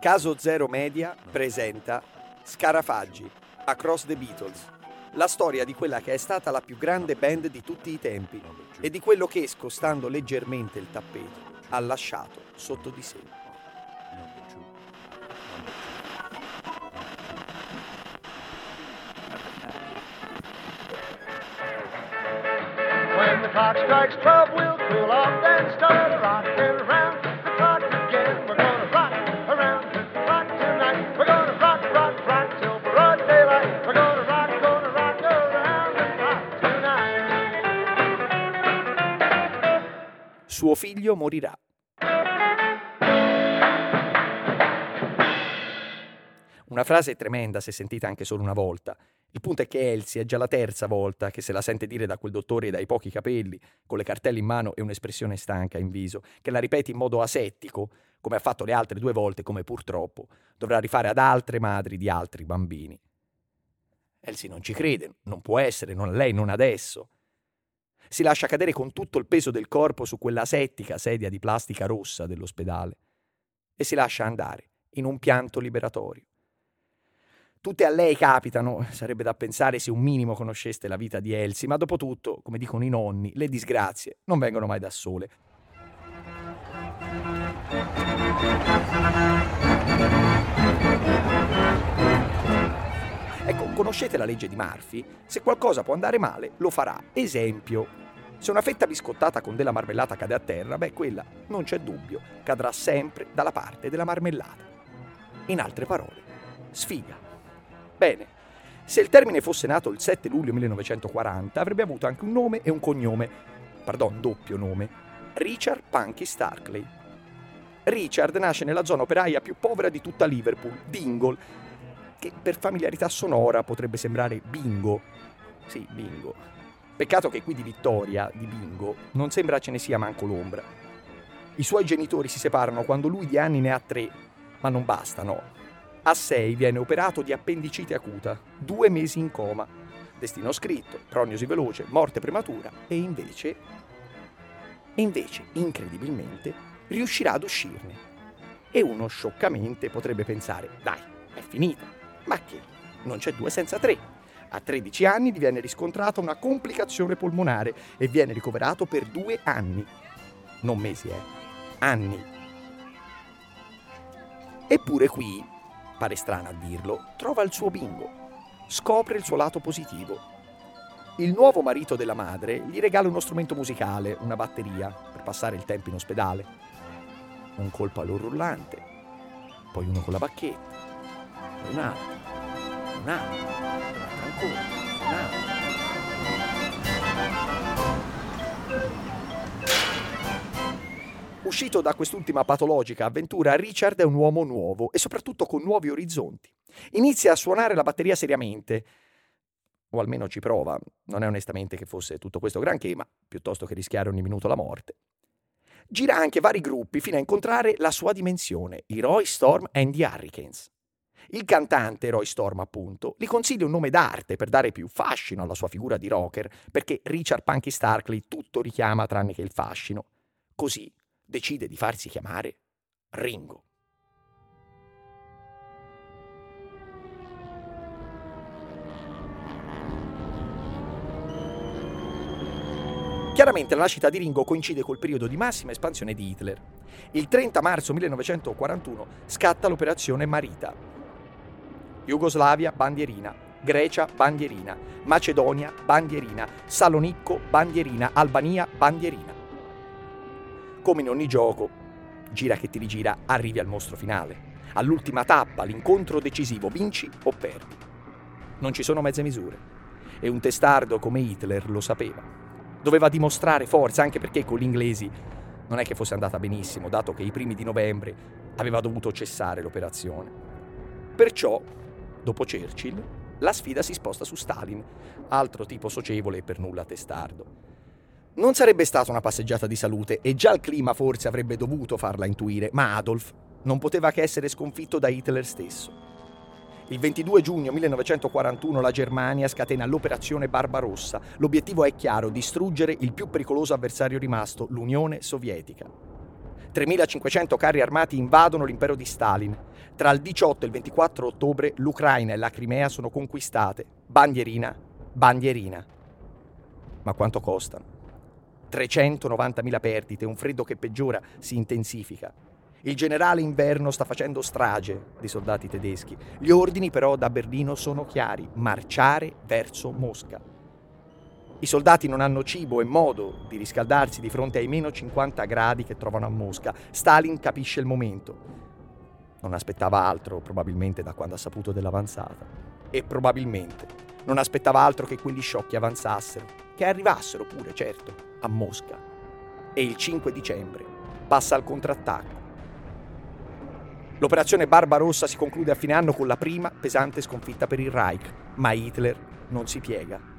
Caso Zero Media presenta Scarafaggi, Across the Beatles, la storia di quella che è stata la più grande band di tutti i tempi e di quello che, scostando leggermente il tappeto, ha lasciato sotto di sé. When the clock strikes 12, we'll cool off, then start rocking around the Suo figlio morirà. Una frase tremenda se sentita anche solo una volta. Il punto è che Elsie è già la terza volta che se la sente dire da quel dottore dai pochi capelli, con le cartelle in mano e un'espressione stanca in viso, che la ripete in modo asettico, come ha fatto le altre due volte, come purtroppo dovrà rifare ad altre madri di altri bambini. Elsie non ci crede, non può essere, non lei, non adesso. Si lascia cadere con tutto il peso del corpo su quella asettica sedia di plastica rossa dell'ospedale e si lascia andare in un pianto liberatorio. Tutte a lei capitano, sarebbe da pensare se un minimo conosceste la vita di Elsie, ma dopo tutto, come dicono i nonni, le disgrazie non vengono mai da sole. Conoscete la legge di Murphy? Se qualcosa può andare male, lo farà. Esempio, se una fetta biscottata con della marmellata cade a terra, beh, quella, non c'è dubbio, cadrà sempre dalla parte della marmellata. In altre parole, sfiga. Bene, se il termine fosse nato il 7 luglio 1940, avrebbe avuto anche un nome e un cognome, pardon, doppio nome, Richard Punky Starkley. Richard nasce nella zona operaia più povera di tutta Liverpool, Dingle, che per familiarità sonora potrebbe sembrare bingo. Sì, bingo. Peccato che qui di Vittoria, di bingo, non sembra ce ne sia manco l'ombra. I suoi genitori si separano quando lui di anni ne ha tre, ma non basta, no. A sei viene operato di appendicite acuta, due mesi in coma. Destino scritto, prognosi veloce, morte prematura e invece... E invece, incredibilmente, riuscirà ad uscirne. E uno scioccamente potrebbe pensare, dai, è finita. Ma che? Non c'è due senza tre. A 13 anni viene riscontrata una complicazione polmonare e viene ricoverato per due anni. Non mesi, eh. Anni. Eppure qui, pare strano a dirlo, trova il suo bingo. Scopre il suo lato positivo. Il nuovo marito della madre gli regala uno strumento musicale, una batteria, per passare il tempo in ospedale. Un colpo all'urrullante, poi uno con la bacchetta, poi un altro, un altro, ancora, un altro. Uscito da quest'ultima patologica avventura, Richard è un uomo nuovo e soprattutto con nuovi orizzonti. Inizia a suonare la batteria seriamente, o almeno ci prova. Non è onestamente che fosse tutto questo granché, ma piuttosto che rischiare ogni minuto la morte. Gira anche vari gruppi fino a incontrare la sua dimensione, i Roy Storm and the Hurricanes. Il cantante, Roy Storm appunto, gli consiglia un nome d'arte per dare più fascino alla sua figura di rocker, perché Richard Punky Starkley tutto richiama tranne che il fascino. Così decide di farsi chiamare Ringo. Chiaramente la nascita di Ringo coincide col periodo di massima espansione di Hitler. Il 30 marzo 1941 scatta l'operazione Marita. Jugoslavia, bandierina. Grecia, bandierina. Macedonia, bandierina. Salonicco, bandierina. Albania, bandierina. Come in ogni gioco, gira che ti rigira, arrivi al mostro finale. All'ultima tappa, l'incontro decisivo, vinci o perdi. Non ci sono mezze misure. E un testardo come Hitler lo sapeva. Doveva dimostrare forza anche perché con gli inglesi non è che fosse andata benissimo, dato che i primi di novembre aveva dovuto cessare l'operazione. Perciò, dopo Churchill, la sfida si sposta su Stalin, altro tipo socievole e per nulla testardo. Non sarebbe stata una passeggiata di salute e già il clima forse avrebbe dovuto farla intuire, ma Adolf non poteva che essere sconfitto da Hitler stesso. Il 22 giugno 1941 la Germania scatena l'operazione Barbarossa. L'obiettivo è chiaro, distruggere il più pericoloso avversario rimasto, l'Unione Sovietica. 3.500 carri armati invadono l'impero di Stalin. Tra il 18 e il 24 ottobre l'Ucraina e la Crimea sono conquistate. Bandierina, bandierina. Ma quanto costano? 390.000 perdite, un freddo che peggiora, si intensifica. Il generale Inverno sta facendo strage dei soldati tedeschi. Gli ordini però da Berlino sono chiari, marciare verso Mosca. I soldati non hanno cibo e modo di riscaldarsi di fronte ai meno 50 gradi che trovano a Mosca. Stalin capisce il momento. Non aspettava altro, probabilmente, da quando ha saputo dell'avanzata. E probabilmente non aspettava altro che quegli sciocchi avanzassero, che arrivassero pure, certo, a Mosca. E il 5 dicembre passa al contrattacco. L'operazione Barbarossa si conclude a fine anno con la prima pesante sconfitta per il Reich, ma Hitler non si piega.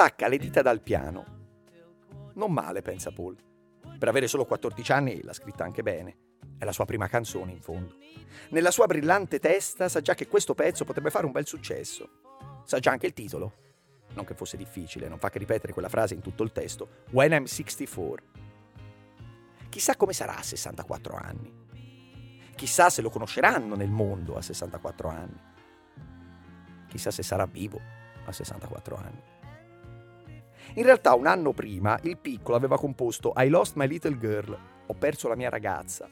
Stacca le dita dal piano. Non male, pensa Paul. Per avere solo 14 anni l'ha scritta anche bene. È la sua prima canzone, in fondo. Nella sua brillante testa sa già che questo pezzo potrebbe fare un bel successo. Sa già anche il titolo. Non che fosse difficile, non fa che ripetere quella frase in tutto il testo. When I'm 64. Chissà come sarà a 64 anni. Chissà se lo conosceranno nel mondo a 64 anni. Chissà se sarà vivo a 64 anni. In realtà un anno prima il piccolo aveva composto I Lost My Little Girl, Ho perso la mia ragazza,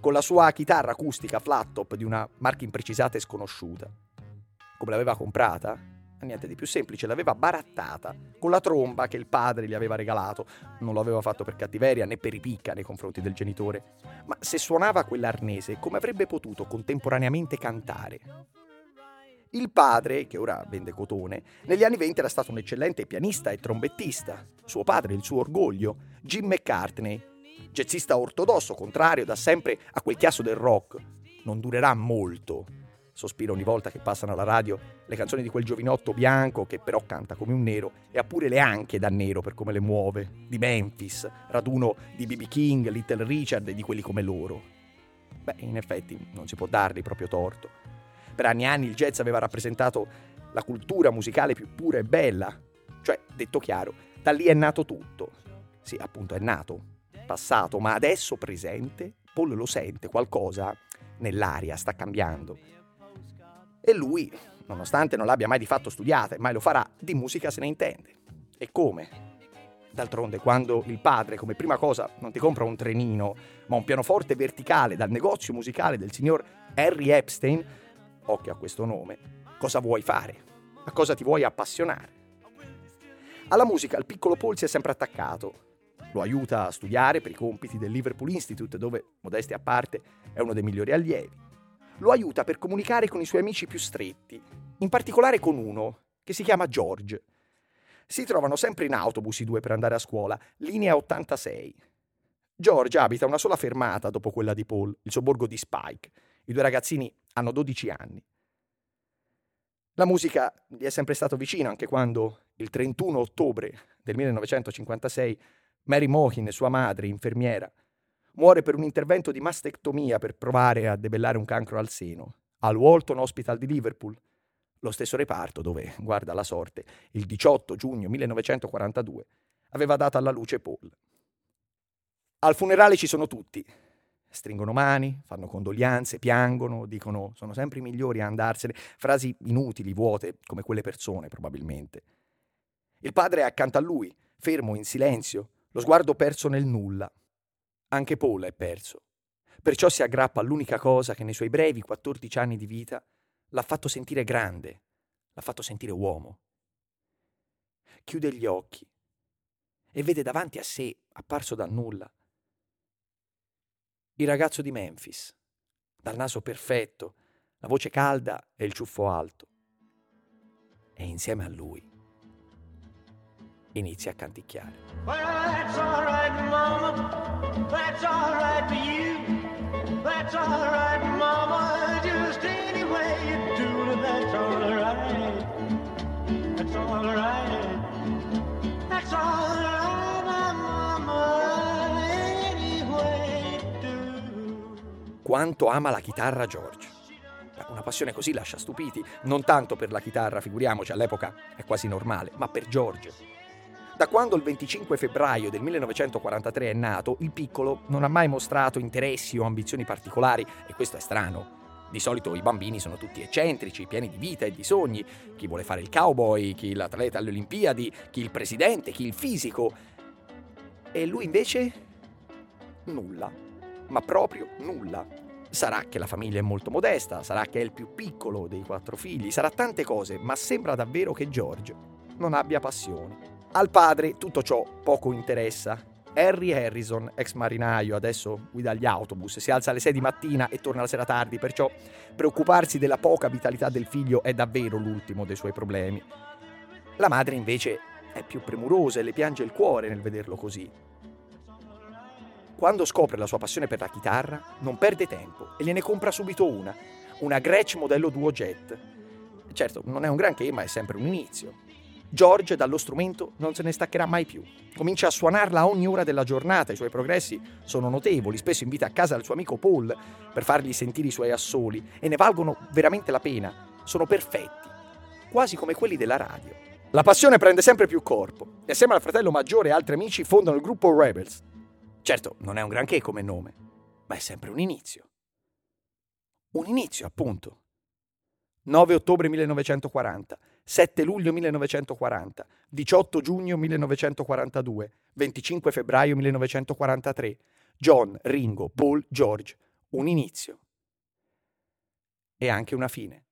con la sua chitarra acustica flat top di una marca imprecisata e sconosciuta. Come l'aveva comprata? Niente di più semplice, l'aveva barattata con la tromba che il padre gli aveva regalato. Non lo aveva fatto per cattiveria né per ripicca nei confronti del genitore. Ma se suonava quell'arnese, come avrebbe potuto contemporaneamente cantare? Il padre, che ora vende cotone, negli anni 20 era stato un eccellente pianista e trombettista. Suo padre, il suo orgoglio, Jim McCartney, jazzista ortodosso, contrario da sempre a quel chiasso del rock. Non durerà molto. Sospiro ogni volta che passano alla radio le canzoni di quel giovinotto bianco che però canta come un nero e ha pure le anche da nero per come le muove, di Memphis, raduno di B.B. King, Little Richard e di quelli come loro. Beh, in effetti non si può dargli proprio torto. Per anni e anni il jazz aveva rappresentato la cultura musicale più pura e bella. Cioè, detto chiaro, da lì è nato tutto. Sì, appunto è nato, passato, ma adesso presente, Paul lo sente, qualcosa nell'aria sta cambiando. E lui, nonostante non l'abbia mai di fatto studiata e mai lo farà, di musica se ne intende. E come? D'altronde, quando il padre, come prima cosa, non ti compra un trenino, ma un pianoforte verticale dal negozio musicale del signor Harry Epstein, occhio a questo nome, cosa vuoi fare? A cosa ti vuoi appassionare? Alla musica il piccolo Paul si è sempre attaccato. Lo aiuta a studiare per i compiti del Liverpool Institute, dove, modestia a parte, è uno dei migliori allievi. Lo aiuta per comunicare con i suoi amici più stretti, in particolare con uno che si chiama George. Si trovano sempre in autobus i due per andare a scuola, linea 86. George abita una sola fermata dopo quella di Paul, il sobborgo di Spike. I due ragazzini Hanno 12 anni. La musica gli è sempre stata vicina anche quando, il 31 ottobre del 1956, Mary Mohin, sua madre, infermiera, muore per un intervento di mastectomia per provare a debellare un cancro al seno, al Walton Hospital di Liverpool, lo stesso reparto dove, guarda la sorte, il 18 giugno 1942 aveva dato alla luce Paul. Al funerale ci sono tutti. Stringono mani, fanno condoglianze, piangono, dicono sono sempre i migliori a andarsene, frasi inutili, vuote, come quelle persone probabilmente. Il padre è accanto a lui, fermo, in silenzio, lo sguardo perso nel nulla. Anche Paul è perso. Perciò si aggrappa all'unica cosa che nei suoi brevi 14 anni di vita l'ha fatto sentire grande, l'ha fatto sentire uomo. Chiude gli occhi e vede davanti a sé, apparso dal nulla, il ragazzo di Memphis, dal naso perfetto, la voce calda e il ciuffo alto. E insieme a lui inizia a canticchiare. Well, that's all right, Mama. That's all right for you. That's all right, Mama. Just any way you do it, that's all right. That's all right. Quanto ama la chitarra George. Una passione così lascia stupiti, non tanto per la chitarra, figuriamoci, all'epoca è quasi normale, ma per George. Da quando il 25 febbraio del 1943 è nato, il piccolo non ha mai mostrato interessi o ambizioni particolari e questo è strano. Di solito i bambini sono tutti eccentrici, pieni di vita e di sogni. Chi vuole fare il cowboy, chi l'atleta alle Olimpiadi, chi il presidente, chi il fisico. E lui invece? Nulla. Ma proprio nulla. Sarà che la famiglia è molto modesta, sarà che è il più piccolo dei quattro figli, sarà tante cose, ma sembra davvero che George non abbia passioni. Al padre tutto ciò poco interessa. Harry Harrison, ex marinaio, adesso guida gli autobus, si alza alle 6 di mattina e torna la sera tardi, perciò preoccuparsi della poca vitalità del figlio è davvero l'ultimo dei suoi problemi. La madre invece è più premurosa e le piange il cuore nel vederlo così. Quando scopre la sua passione per la chitarra, non perde tempo e gliene compra subito una, una Gretsch modello Duo Jet. Certo, non è un granché, ma è sempre un inizio. George dallo strumento non se ne staccherà mai più. Comincia a suonarla ogni ora della giornata, i suoi progressi sono notevoli, spesso invita a casa il suo amico Paul per fargli sentire i suoi assoli e ne valgono veramente la pena. Sono perfetti, quasi come quelli della radio. La passione prende sempre più corpo e assieme al fratello maggiore e altri amici fondano il gruppo Rebels. Certo, non è un granché come nome, ma è sempre un inizio. Un inizio, appunto. 9 ottobre 1940, 7 luglio 1940, 18 giugno 1942, 25 febbraio 1943. John, Ringo, Paul, George. Un inizio. E anche una fine.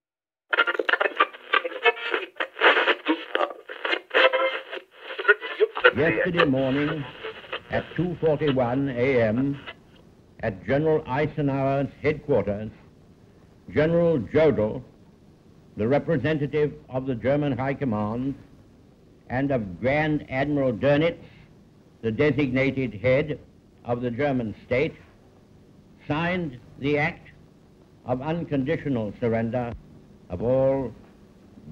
Yesterday morning at 2.41 a.m. at General Eisenhower's headquarters, General Jodl, the representative of the German High Command, and of Grand Admiral Dönitz, the designated head of the German state, signed the act of unconditional surrender of all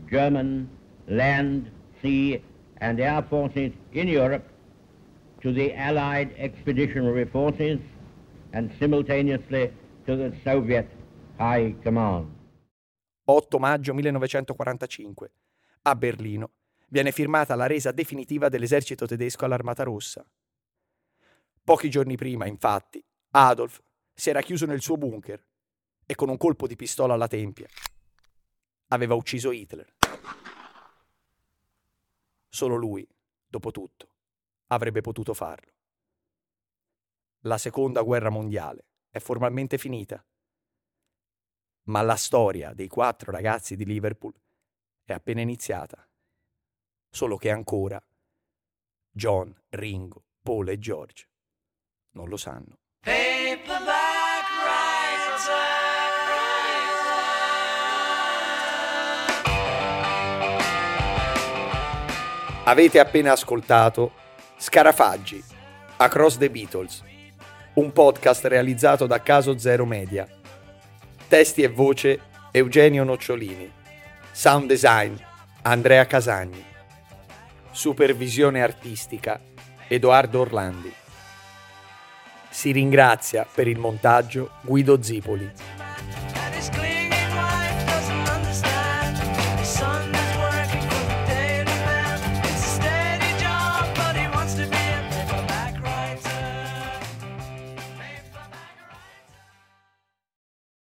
German land, sea, and air forces in Europe to the Allied Expeditionary Forces and simultaneously to the Soviet High Command. 8 maggio 1945. A Berlino viene firmata la resa definitiva dell'esercito tedesco all'Armata Rossa. Pochi giorni prima, infatti, Adolf si era chiuso nel suo bunker e con un colpo di pistola alla tempia aveva ucciso Hitler. Solo lui, dopo tutto, avrebbe potuto farlo. La seconda guerra mondiale è formalmente finita, ma la storia dei quattro ragazzi di Liverpool è appena iniziata. Solo che ancora John, Ringo, Paul e George non lo sanno. Avete appena ascoltato Scarafaggi, Across the Beatles, un podcast realizzato da Caso Zero Media. Testi e voce Eugenio Nocciolini. Sound design Andrea Casagni. Supervisione artistica Edoardo Orlandi. Si ringrazia per il montaggio Guido Zipoli.